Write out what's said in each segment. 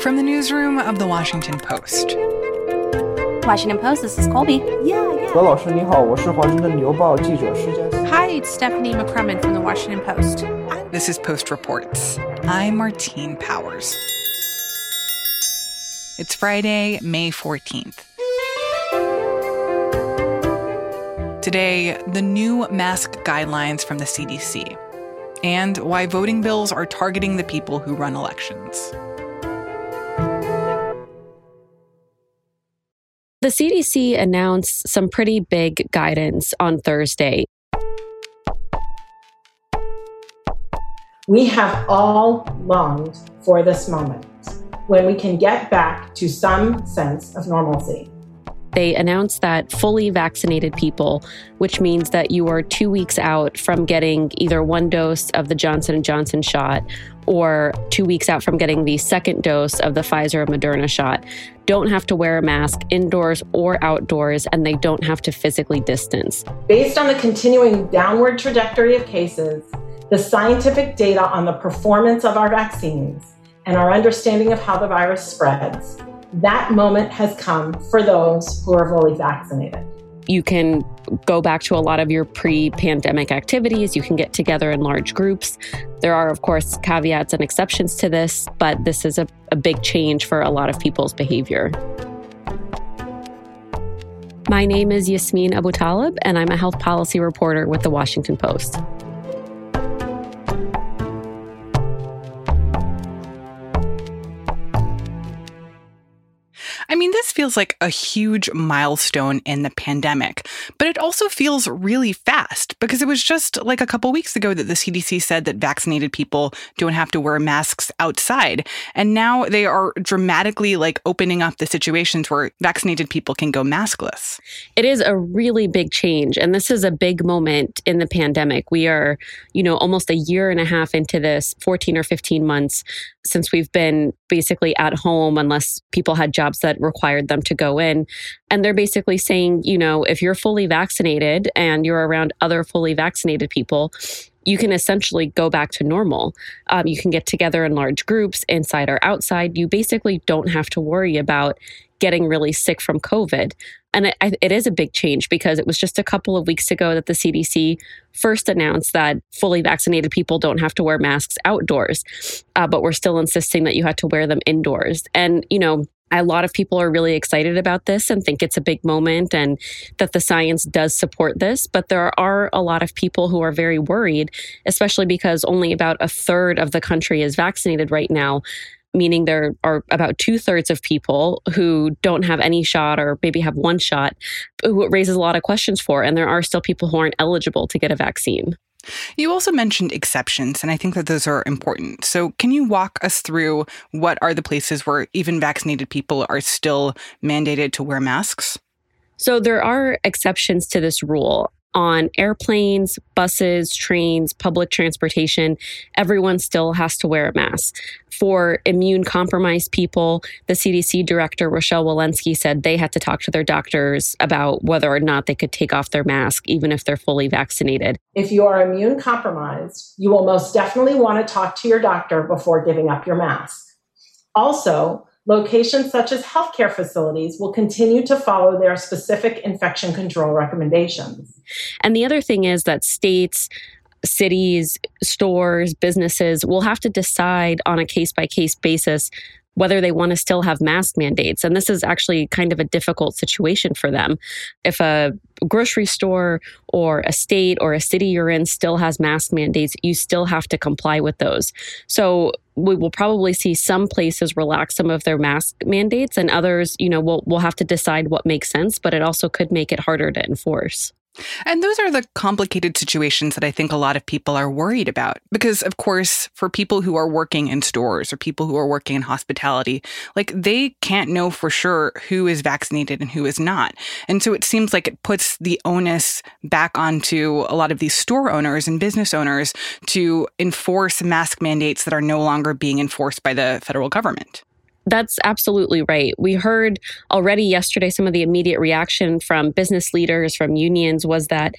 From the newsroom of The Washington Post. Washington Post, this is Colby. Yeah, yeah. it's Stephanie McCrummen from The Washington Post. This is Post Reports. I'm Martine Powers. It's Friday, May 14th. Today, the new mask guidelines from the CDC and why voting bills are targeting the people who run elections. The CDC announced some pretty big guidance on Thursday. We have all longed for this moment when we can get back to some sense of normalcy. They announced that fully vaccinated people, which means that you are 2 weeks out from getting either one dose of the Johnson & Johnson shot or 2 weeks out from getting the second dose of the Pfizer or Moderna shot, don't have to wear a mask indoors or outdoors and they don't have to physically distance. Based on the continuing downward trajectory of cases, the scientific data on the performance of our vaccines, and our understanding of how the virus spreads, that moment has come for those who are fully vaccinated. You can go back to a lot of your pre pandemic activities. You can get together in large groups. There are, of course, caveats and exceptions to this, but this is a, a big change for a lot of people's behavior. My name is Yasmeen Abutaleb, and I'm a health policy reporter with The Washington Post. I mean, this feels like a huge milestone in the pandemic, but it also feels really fast because it was just like a couple weeks ago that the CDC said that vaccinated people don't have to wear masks outside. And now they are dramatically like opening up the situations where vaccinated people can go maskless. It is a really big change. And this is a big moment in the pandemic. We are, you know, almost a year and a half into this, 14 or 15 months since we've been basically at home unless people had jobs that required them to go in. And they're basically saying, you know, if you're fully vaccinated and you're around other fully vaccinated people, you can essentially go back to normal. Um, you can get together in large groups, inside or outside. You basically don't have to worry about getting really sick from COVID. And it, it is a big change because it was just a couple of weeks ago that the CDC first announced that fully vaccinated people don't have to wear masks outdoors, uh, but we're still insisting that you had to wear them indoors. And, you know, a lot of people are really excited about this and think it's a big moment and that the science does support this. But there are a lot of people who are very worried, especially because only about a third of the country is vaccinated right now. Meaning there are about two thirds of people who don't have any shot or maybe have one shot, who it raises a lot of questions for. And there are still people who aren't eligible to get a vaccine. You also mentioned exceptions, and I think that those are important. So, can you walk us through what are the places where even vaccinated people are still mandated to wear masks? So, there are exceptions to this rule on airplanes, buses, trains, public transportation, everyone still has to wear a mask. For immune compromised people, the CDC director, Rochelle Walensky, said they had to talk to their doctors about whether or not they could take off their mask, even if they're fully vaccinated. If you are immune compromised, you will most definitely want to talk to your doctor before giving up your mask. Also, locations such as healthcare facilities will continue to follow their specific infection control recommendations. And the other thing is that states, cities, stores, businesses will have to decide on a case by case basis whether they want to still have mask mandates. And this is actually kind of a difficult situation for them. If a grocery store or a state or a city you're in still has mask mandates, you still have to comply with those. So we will probably see some places relax some of their mask mandates and others, you know, we'll, we'll have to decide what makes sense, but it also could make it harder to enforce. And those are the complicated situations that I think a lot of people are worried about. Because, of course, for people who are working in stores or people who are working in hospitality, like they can't know for sure who is vaccinated and who is not. And so it seems like it puts the onus back onto a lot of these store owners and business owners to enforce mask mandates that are no longer being enforced by the federal government. That's absolutely right. We heard already yesterday some of the immediate reaction from business leaders, from unions, was that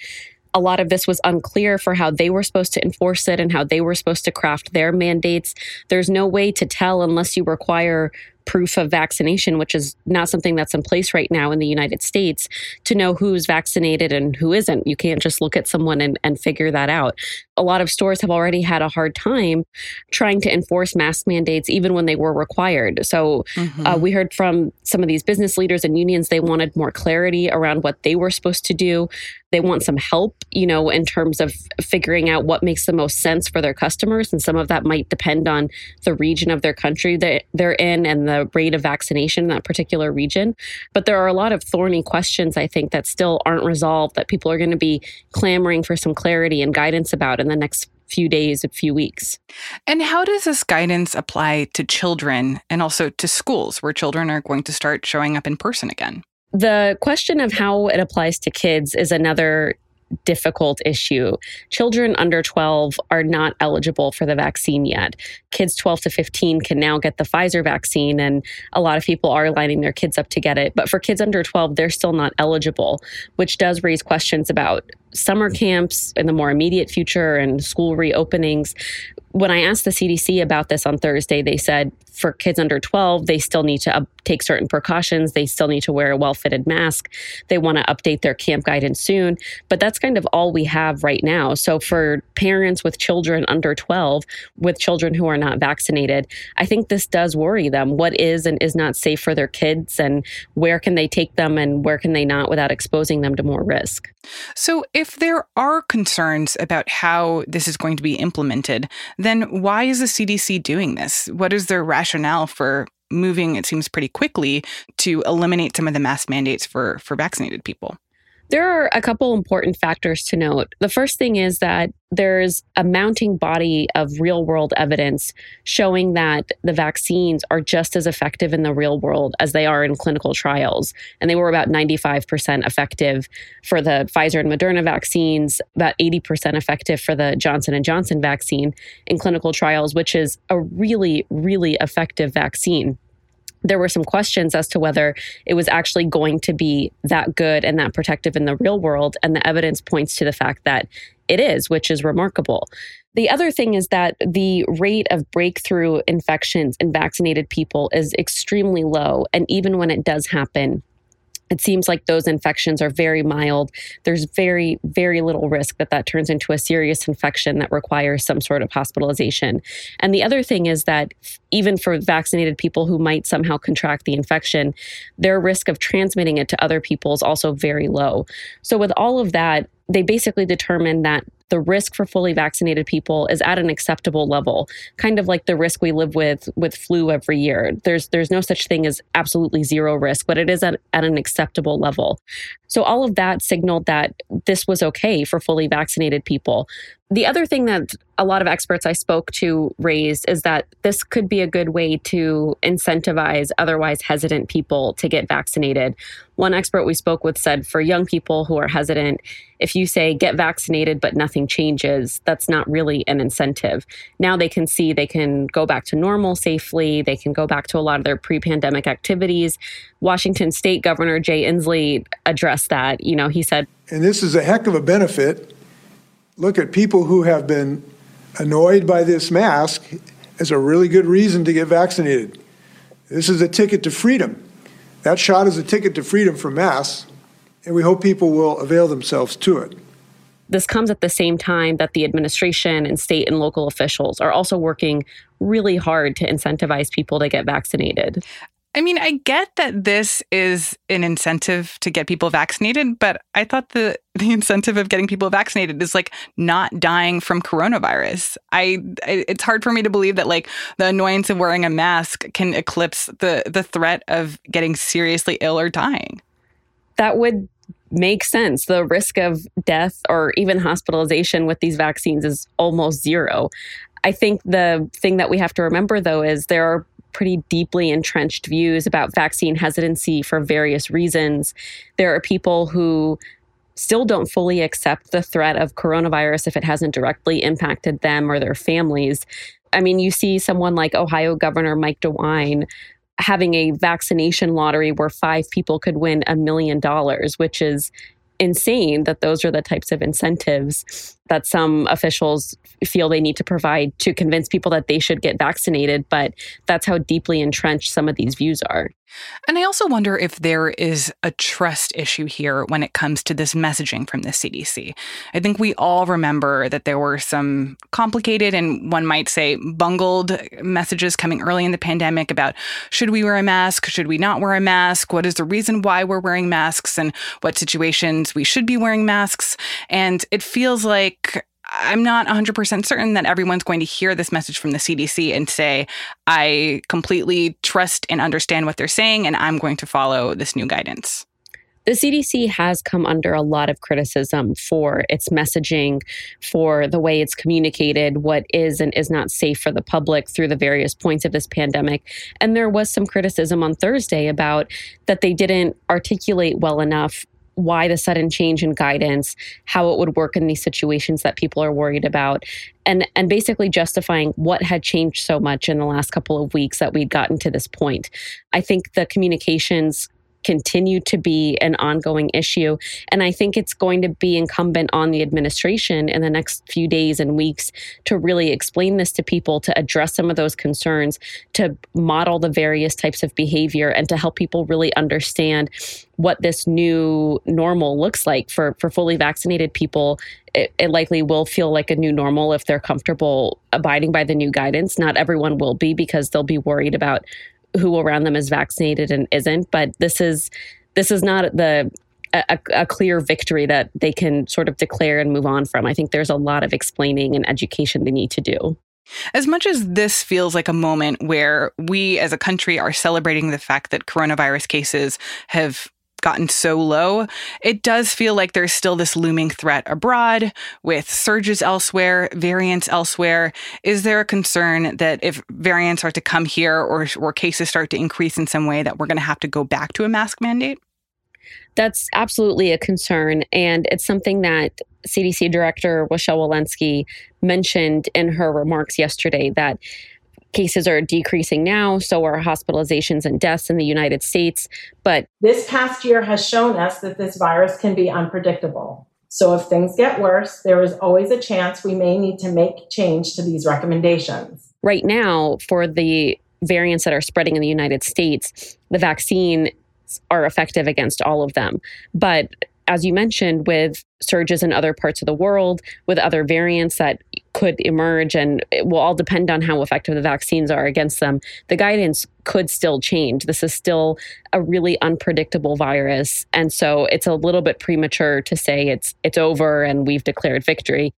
a lot of this was unclear for how they were supposed to enforce it and how they were supposed to craft their mandates. There's no way to tell unless you require proof of vaccination, which is not something that's in place right now in the United States, to know who's vaccinated and who isn't. You can't just look at someone and, and figure that out. A lot of stores have already had a hard time trying to enforce mask mandates, even when they were required. So mm-hmm. uh, we heard from some of these business leaders and unions, they wanted more clarity around what they were supposed to do. They want some help, you know, in terms of figuring out what makes the most sense for their customers. And some of that might depend on the region of their country that they're in and the rate of vaccination in that particular region. But there are a lot of thorny questions, I think, that still aren't resolved that people are going to be clamoring for some clarity and guidance about in the next few days, a few weeks. And how does this guidance apply to children and also to schools where children are going to start showing up in person again? The question of how it applies to kids is another difficult issue. Children under 12 are not eligible for the vaccine yet. Kids 12 to 15 can now get the Pfizer vaccine, and a lot of people are lining their kids up to get it. But for kids under 12, they're still not eligible, which does raise questions about summer camps in the more immediate future and school reopenings. When I asked the CDC about this on Thursday, they said for kids under 12, they still need to up- take certain precautions. They still need to wear a well fitted mask. They want to update their camp guidance soon. But that's kind of all we have right now. So for parents with children under 12, with children who are not vaccinated, I think this does worry them. What is and is not safe for their kids, and where can they take them and where can they not without exposing them to more risk? So, if there are concerns about how this is going to be implemented, then why is the CDC doing this? What is their rationale for moving, it seems pretty quickly, to eliminate some of the mask mandates for, for vaccinated people? There are a couple important factors to note. The first thing is that there's a mounting body of real world evidence showing that the vaccines are just as effective in the real world as they are in clinical trials. And they were about 95% effective for the Pfizer and Moderna vaccines, about 80% effective for the Johnson and Johnson vaccine in clinical trials, which is a really really effective vaccine there were some questions as to whether it was actually going to be that good and that protective in the real world. And the evidence points to the fact that it is, which is remarkable. The other thing is that the rate of breakthrough infections in vaccinated people is extremely low. And even when it does happen, it seems like those infections are very mild. There's very, very little risk that that turns into a serious infection that requires some sort of hospitalization. And the other thing is that even for vaccinated people who might somehow contract the infection, their risk of transmitting it to other people is also very low. So, with all of that, they basically determined that the risk for fully vaccinated people is at an acceptable level, kind of like the risk we live with with flu every year. There's there's no such thing as absolutely zero risk, but it is at, at an acceptable level. So all of that signaled that this was okay for fully vaccinated people. The other thing that a lot of experts I spoke to raised is that this could be a good way to incentivize otherwise hesitant people to get vaccinated. One expert we spoke with said for young people who are hesitant, if you say get vaccinated but nothing changes, that's not really an incentive. Now they can see they can go back to normal safely, they can go back to a lot of their pre pandemic activities. Washington State Governor Jay Inslee addressed that. You know, he said, and this is a heck of a benefit look at people who have been annoyed by this mask as a really good reason to get vaccinated. This is a ticket to freedom. That shot is a ticket to freedom for masks, and we hope people will avail themselves to it. This comes at the same time that the administration and state and local officials are also working really hard to incentivize people to get vaccinated. I mean, I get that this is an incentive to get people vaccinated, but I thought the the incentive of getting people vaccinated is like not dying from coronavirus. I, I it's hard for me to believe that like the annoyance of wearing a mask can eclipse the the threat of getting seriously ill or dying. That would make sense. The risk of death or even hospitalization with these vaccines is almost zero. I think the thing that we have to remember, though, is there are pretty deeply entrenched views about vaccine hesitancy for various reasons. There are people who still don't fully accept the threat of coronavirus if it hasn't directly impacted them or their families. I mean, you see someone like Ohio Governor Mike DeWine having a vaccination lottery where five people could win a million dollars, which is insane that those are the types of incentives that some officials feel they need to provide to convince people that they should get vaccinated. But that's how deeply entrenched some of these views are. And I also wonder if there is a trust issue here when it comes to this messaging from the CDC. I think we all remember that there were some complicated and one might say bungled messages coming early in the pandemic about should we wear a mask? Should we not wear a mask? What is the reason why we're wearing masks and what situations we should be wearing masks? And it feels I'm not 100% certain that everyone's going to hear this message from the CDC and say, I completely trust and understand what they're saying, and I'm going to follow this new guidance. The CDC has come under a lot of criticism for its messaging, for the way it's communicated what is and is not safe for the public through the various points of this pandemic. And there was some criticism on Thursday about that they didn't articulate well enough why the sudden change in guidance, how it would work in these situations that people are worried about, and and basically justifying what had changed so much in the last couple of weeks that we'd gotten to this point. I think the communications continue to be an ongoing issue. And I think it's going to be incumbent on the administration in the next few days and weeks to really explain this to people, to address some of those concerns, to model the various types of behavior, and to help people really understand what this new normal looks like for, for fully vaccinated people. It, it likely will feel like a new normal if they're comfortable abiding by the new guidance. Not everyone will be because they'll be worried about who around them is vaccinated and isn't. But this is this is not the a, a, clear victory that they can sort of declare and move on from. I think there's a lot of explaining and education they need to do. As much as this feels like a moment where we as a country are celebrating the fact that coronavirus cases have gotten so low, it does feel like there's still this looming threat abroad with surges elsewhere, variants elsewhere. Is there a concern that if variants are to come here or, or cases start to increase in some way, that we're going to have to go back to a mask mandate? That's absolutely a concern. And it's something that CDC Director Rochelle Walensky mentioned in her remarks yesterday that cases are decreasing now, so are hospitalizations and deaths in the United States. But this past year has shown us that this virus can be unpredictable. So if things get worse, there is always a chance we may need to make change to these recommendations. Right now, for the variants that are spreading in the United States, the vaccine are effective against all of them. But as you mentioned, with surges in other parts of the world, with other variants that could emerge, and it will all depend on how effective the vaccines are against them, the guidance could still change. This is still a really unpredictable virus. And so it's a little bit premature to say it's it's over and we've declared victory.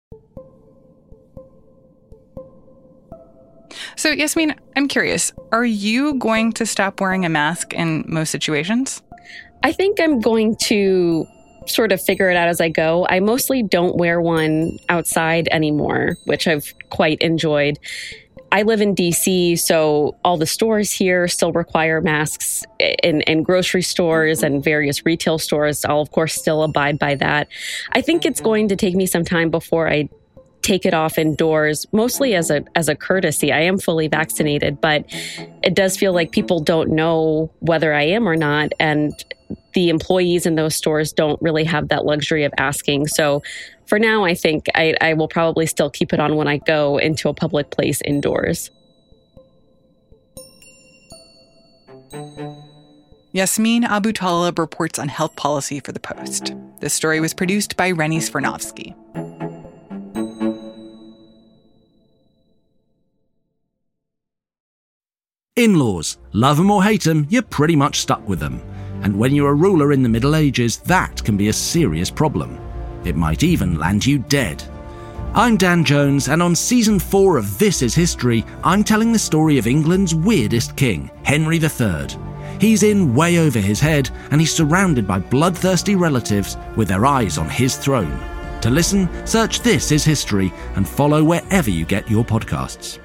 So, Yasmeen, I'm curious, are you going to stop wearing a mask in most situations? I think I'm going to sort of figure it out as I go. I mostly don't wear one outside anymore, which I've quite enjoyed. I live in DC, so all the stores here still require masks in, in grocery stores and various retail stores. I'll, of course, still abide by that. I think it's going to take me some time before I take it off indoors mostly as a as a courtesy. I am fully vaccinated, but it does feel like people don't know whether I am or not and the employees in those stores don't really have that luxury of asking. So for now, I think I, I will probably still keep it on when I go into a public place indoors. Yasmeen Abutaleb reports on health policy for The Post. This story was produced by Rennie Svirnovskiy. In laws, love them or hate them, you're pretty much stuck with them. And when you're a ruler in the Middle Ages, that can be a serious problem. It might even land you dead. I'm Dan Jones, and on season 4 of This Is History, I'm telling the story of England's weirdest king, Henry III. He's in way over his head, and he's surrounded by bloodthirsty relatives with their eyes on his throne. To listen, search This Is History and follow wherever you get your podcasts.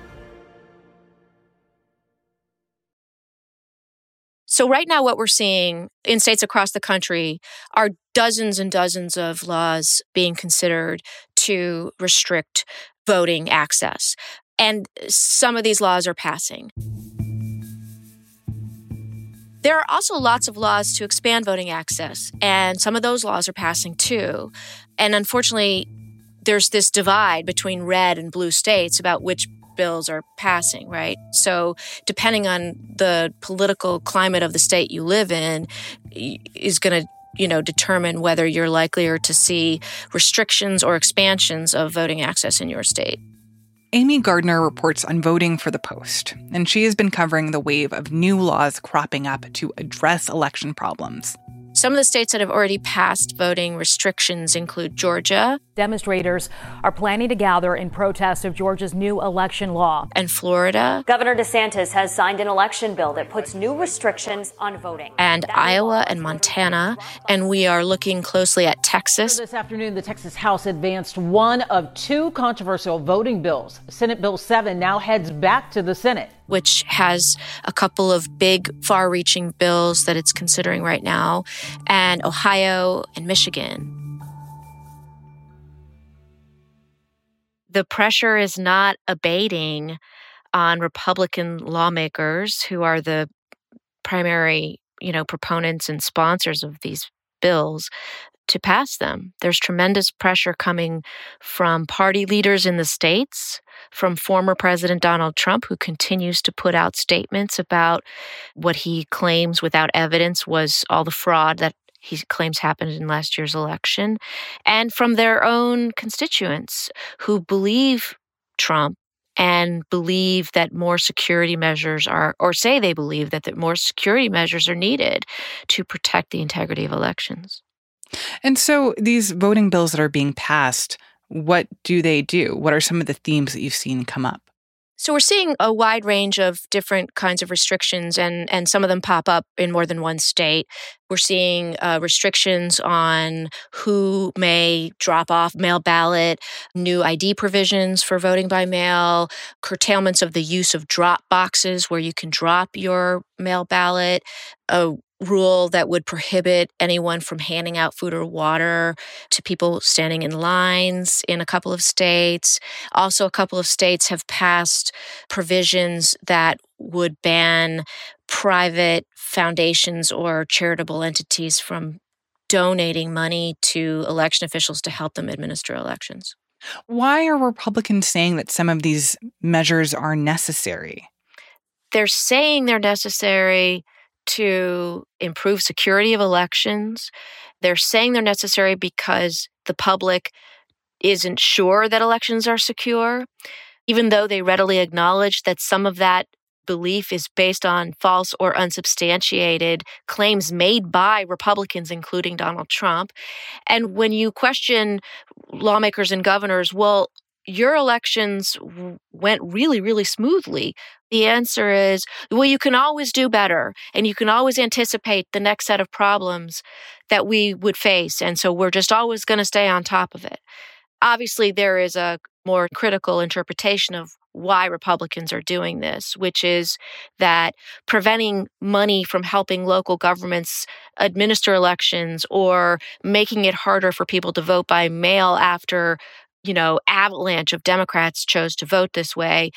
So, right now, what we're seeing in states across the country are dozens and dozens of laws being considered to restrict voting access. And some of these laws are passing. There are also lots of laws to expand voting access, and some of those laws are passing too. And unfortunately, there's this divide between red and blue states about which bills are passing, right? So, depending on the political climate of the state you live in, is going to you know determine whether you're likelier to see restrictions or expansions of voting access in your state. Amy Gardner reports on voting for the Post, and she has been covering the wave of new laws cropping up to address election problems. Some of the states that have already passed voting restrictions include Georgia. Demonstrators are planning to gather in protest of Georgia's new election law. And Florida. Governor DeSantis has signed an election bill that puts new restrictions on voting. And that Iowa and Montana. And we are looking closely at Texas. This afternoon, the Texas House advanced one of two controversial voting bills. Senate Bill 7 now heads back to the Senate which has a couple of big, far reaching bills that it's considering right now, and Ohio and Michigan. The pressure is not abating on Republican lawmakers who are the primary, you know, proponents and sponsors of these bills to pass them. There's tremendous pressure coming from party leaders in the states, from former President Donald Trump, who continues to put out statements about what he claims without evidence was all the fraud that he claims happened in last year's election, and from their own constituents who believe Trump and believe that more security measures are, or say they believe that, that more security measures are needed to protect the integrity of elections. And so these voting bills that are being passed, what do they do? What are some of the themes that you've seen come up? So we're seeing a wide range of different kinds of restrictions, and and some of them pop up in more than one state. We're seeing uh, restrictions on who may drop off mail ballot, new ID provisions for voting by mail, curtailments of the use of drop boxes where you can drop your mail ballot, a rule that would prohibit anyone from handing out food or water to people standing in lines in a couple of states. Also, a couple of states have passed provisions that would ban private foundations or charitable entities from donating money to election officials to help them administer elections. Why are Republicans saying that some of these measures are necessary? They're saying they're necessary to improve security of elections. They're saying they're necessary because the public isn't sure that elections are secure, even though they readily acknowledge that some of that belief is based on false or unsubstantiated claims made by Republicans, including Donald Trump. And when you question lawmakers and governors, well, your elections went really, really smoothly. The answer is well, you can always do better and you can always anticipate the next set of problems that we would face. And so we're just always going to stay on top of it. Obviously, there is a more critical interpretation of why Republicans are doing this, which is that preventing money from helping local governments administer elections or making it harder for people to vote by mail after you know avalanche of democrats chose to vote this way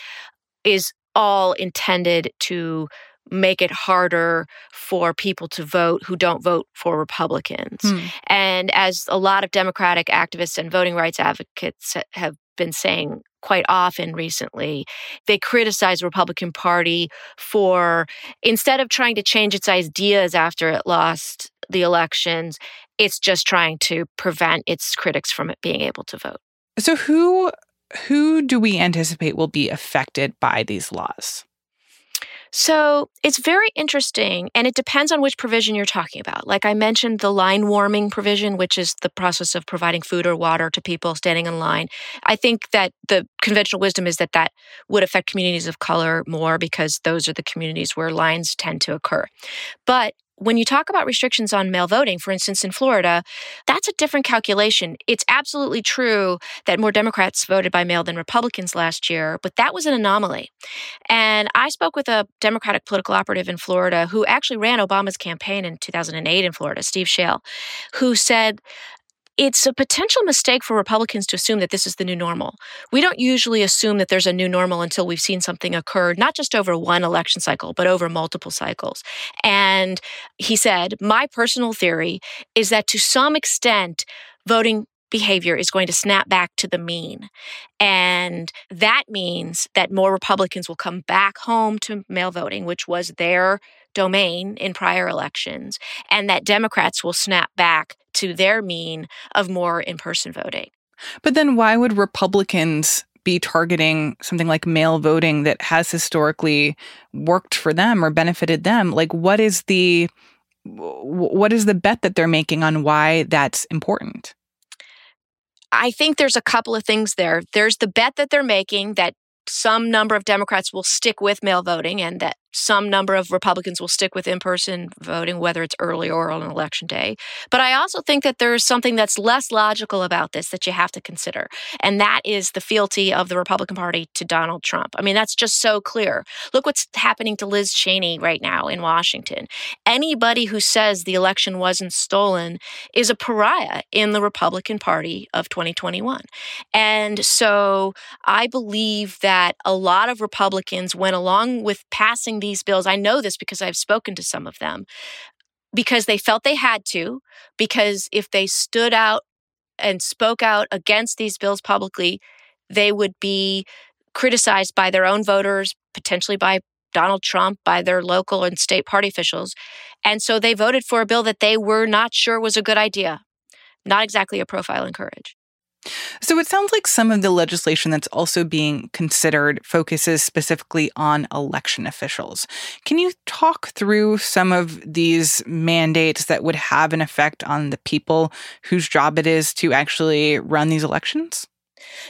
is all intended to make it harder for people to vote who don't vote for Republicans. Hmm. And as a lot of Democratic activists and voting rights advocates have been saying quite often recently, they criticize the Republican Party for instead of trying to change its ideas after it lost the elections, it's just trying to prevent its critics from it being able to vote. So who who do we anticipate will be affected by these laws? So it's very interesting, and it depends on which provision you're talking about. Like I mentioned, the line warming provision, which is the process of providing food or water to people standing in line. I think that the conventional wisdom is that that would affect communities of color more because those are the communities where lines tend to occur. But when you talk about restrictions on mail voting, for instance, in Florida, that's a different calculation. It's absolutely true that more Democrats voted by mail than Republicans last year, but that was an anomaly. And I spoke with a Democratic political operative in Florida who actually ran Obama's campaign in 2008 in Florida, Steve Schale, who said it's a potential mistake for Republicans to assume that this is the new normal. We don't usually assume that there's a new normal until we've seen something occur, not just over one election cycle, but over multiple cycles. And he said, My personal theory is that to some extent, voting behavior is going to snap back to the mean. And that means that more Republicans will come back home to mail voting, which was their domain in prior elections, and that Democrats will snap back to their mean of more in person voting. But then why would Republicans be targeting something like mail voting that has historically worked for them or benefited them? Like what is the what is the bet that they're making on why that's important? I think there's a couple of things there. There's the bet that they're making that some number of Democrats will stick with mail voting and that some number of Republicans will stick with in person voting, whether it's early or on election day. But I also think that there's something that's less logical about this that you have to consider, and that is the fealty of the Republican Party to Donald Trump. I mean, that's just so clear. Look what's happening to Liz Cheney right now in Washington. Anybody who says the election wasn't stolen is a pariah in the Republican Party of 2021. And so I believe that a lot of Republicans went along with passing these bills. I know this because I've spoken to some of them because they felt they had to, because if they stood out and spoke out against these bills publicly, they would be criticized by their own voters, potentially by Donald Trump, by their local and state party officials. And so they voted for a bill that they were not sure was a good idea. Not exactly a profile in courage. So it sounds like some of the legislation that's also being considered focuses specifically on election officials. Can you talk through some of these mandates that would have an effect on the people whose job it is to actually run these elections?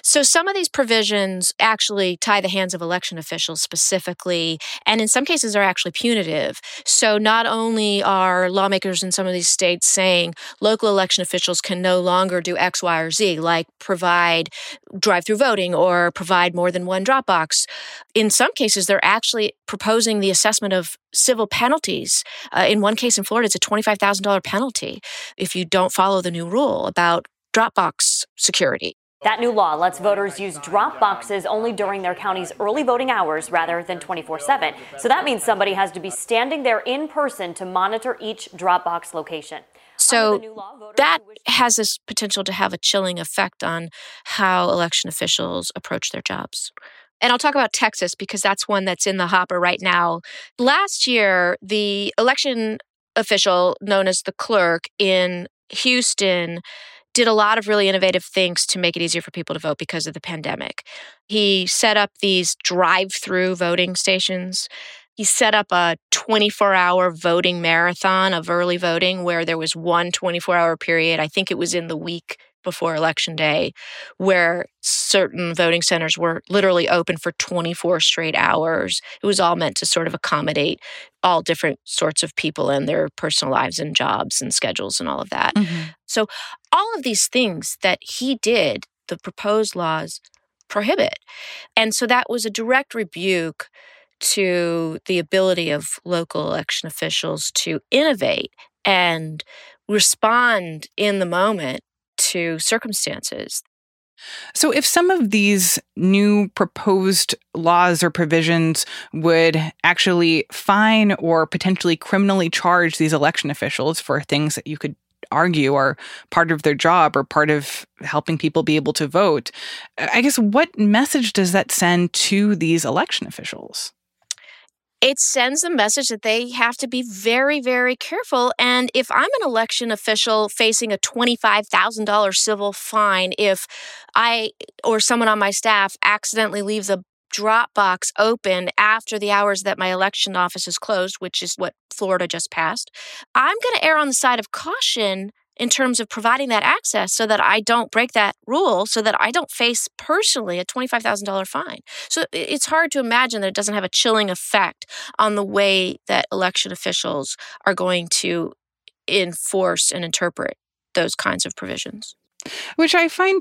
So some of these provisions actually tie the hands of election officials specifically, and in some cases are actually punitive. So not only are lawmakers in some of these states saying local election officials can no longer do X, Y, or Z, like provide drive through voting or provide more than one drop box. In some cases, they're actually proposing the assessment of civil penalties. Uh, in one case in Florida, it's a $25,000 penalty if you don't follow the new rule about Dropbox security. That new law lets voters use drop boxes only during their county's early voting hours rather than 24 7. So that means somebody has to be standing there in person to monitor each drop box location. So law, that has this potential to have a chilling effect on how election officials approach their jobs. And I'll talk about Texas because that's one that's in the hopper right now. Last year, the election official known as the clerk in Houston did a lot of really innovative things to make it easier for people to vote because of the pandemic. He set up these drive through voting stations. He set up a 24 hour voting marathon of early voting where there was one 24 hour period. I think it was in the week before election day where certain voting centers were literally open for 24 straight hours. It was all meant to sort of accommodate all different sorts of people and their personal lives and jobs and schedules and all of that. Mm-hmm. So, all of these things that he did, the proposed laws prohibit. And so that was a direct rebuke to the ability of local election officials to innovate and respond in the moment to circumstances. So, if some of these new proposed laws or provisions would actually fine or potentially criminally charge these election officials for things that you could argue are part of their job or part of helping people be able to vote, I guess what message does that send to these election officials? It sends a message that they have to be very, very careful. And if I'm an election official facing a $25,000 civil fine, if I or someone on my staff accidentally leaves a Dropbox open after the hours that my election office is closed, which is what Florida just passed, I'm going to err on the side of caution in terms of providing that access so that I don't break that rule, so that I don't face personally a $25,000 fine. So it's hard to imagine that it doesn't have a chilling effect on the way that election officials are going to enforce and interpret those kinds of provisions. Which I find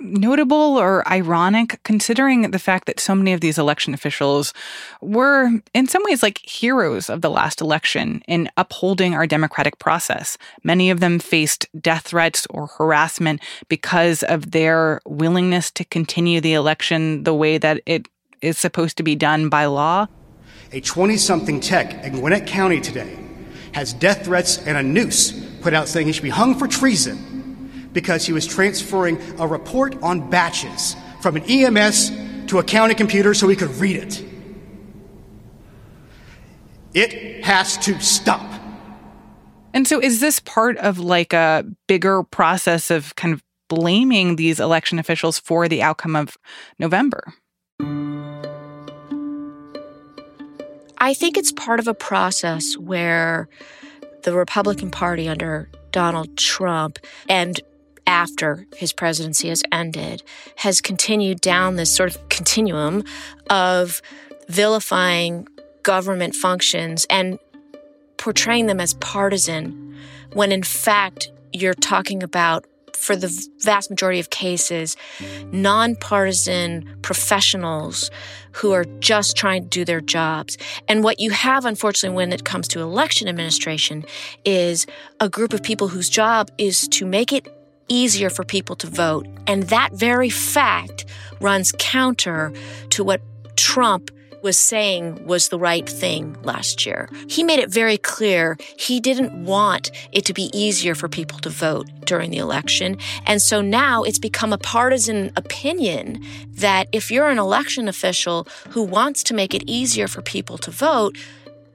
notable or ironic considering the fact that so many of these election officials were, in some ways, like heroes of the last election in upholding our democratic process. Many of them faced death threats or harassment because of their willingness to continue the election the way that it is supposed to be done by law. A 20 something tech in Gwinnett County today has death threats and a noose put out saying he should be hung for treason because he was transferring a report on batches from an EMS to a county computer so he could read it. It has to stop. And so, is this part of like a bigger process of kind of blaming these election officials for the outcome of November? I think it's part of a process where the Republican Party under Donald Trump and after his presidency has ended has continued down this sort of continuum of vilifying government functions and portraying them as partisan when in fact you're talking about for the vast majority of cases, nonpartisan professionals who are just trying to do their jobs. And what you have, unfortunately, when it comes to election administration, is a group of people whose job is to make it easier for people to vote. And that very fact runs counter to what Trump was saying was the right thing last year. He made it very clear he didn't want it to be easier for people to vote during the election. And so now it's become a partisan opinion that if you're an election official who wants to make it easier for people to vote,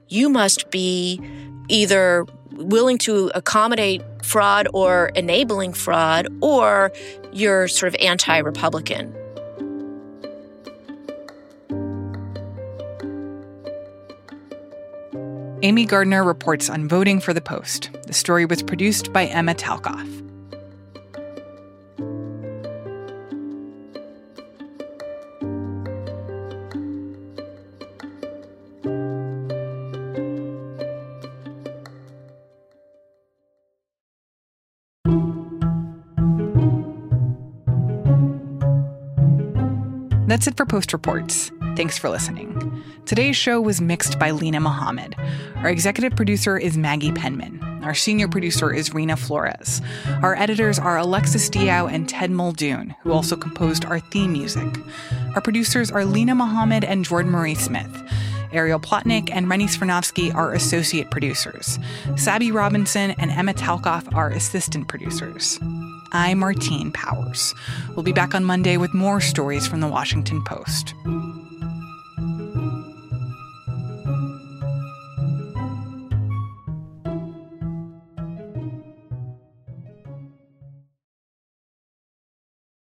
you must be either willing to accommodate fraud or enabling fraud, or you're sort of anti Republican. Amy Gardner reports on voting for the Post. The story was produced by Emma Talkoff. That's it for Post Reports. Thanks for listening. Today's show was mixed by Linah Mohammad. Our executive producer is Maggie Penman. Our senior producer is Reena Flores. Our editors are Alexis Diao and Ted Muldoon, who also composed our theme music. Our producers are Linah Mohammad and Jordan Marie Smith. Ariel Plotnick and Rennie Svirnovskiy are associate producers. Sabby Robinson and Emma Talkoff are assistant producers. I'm Martine Powers. We'll be back on Monday with more stories from the Washington Post.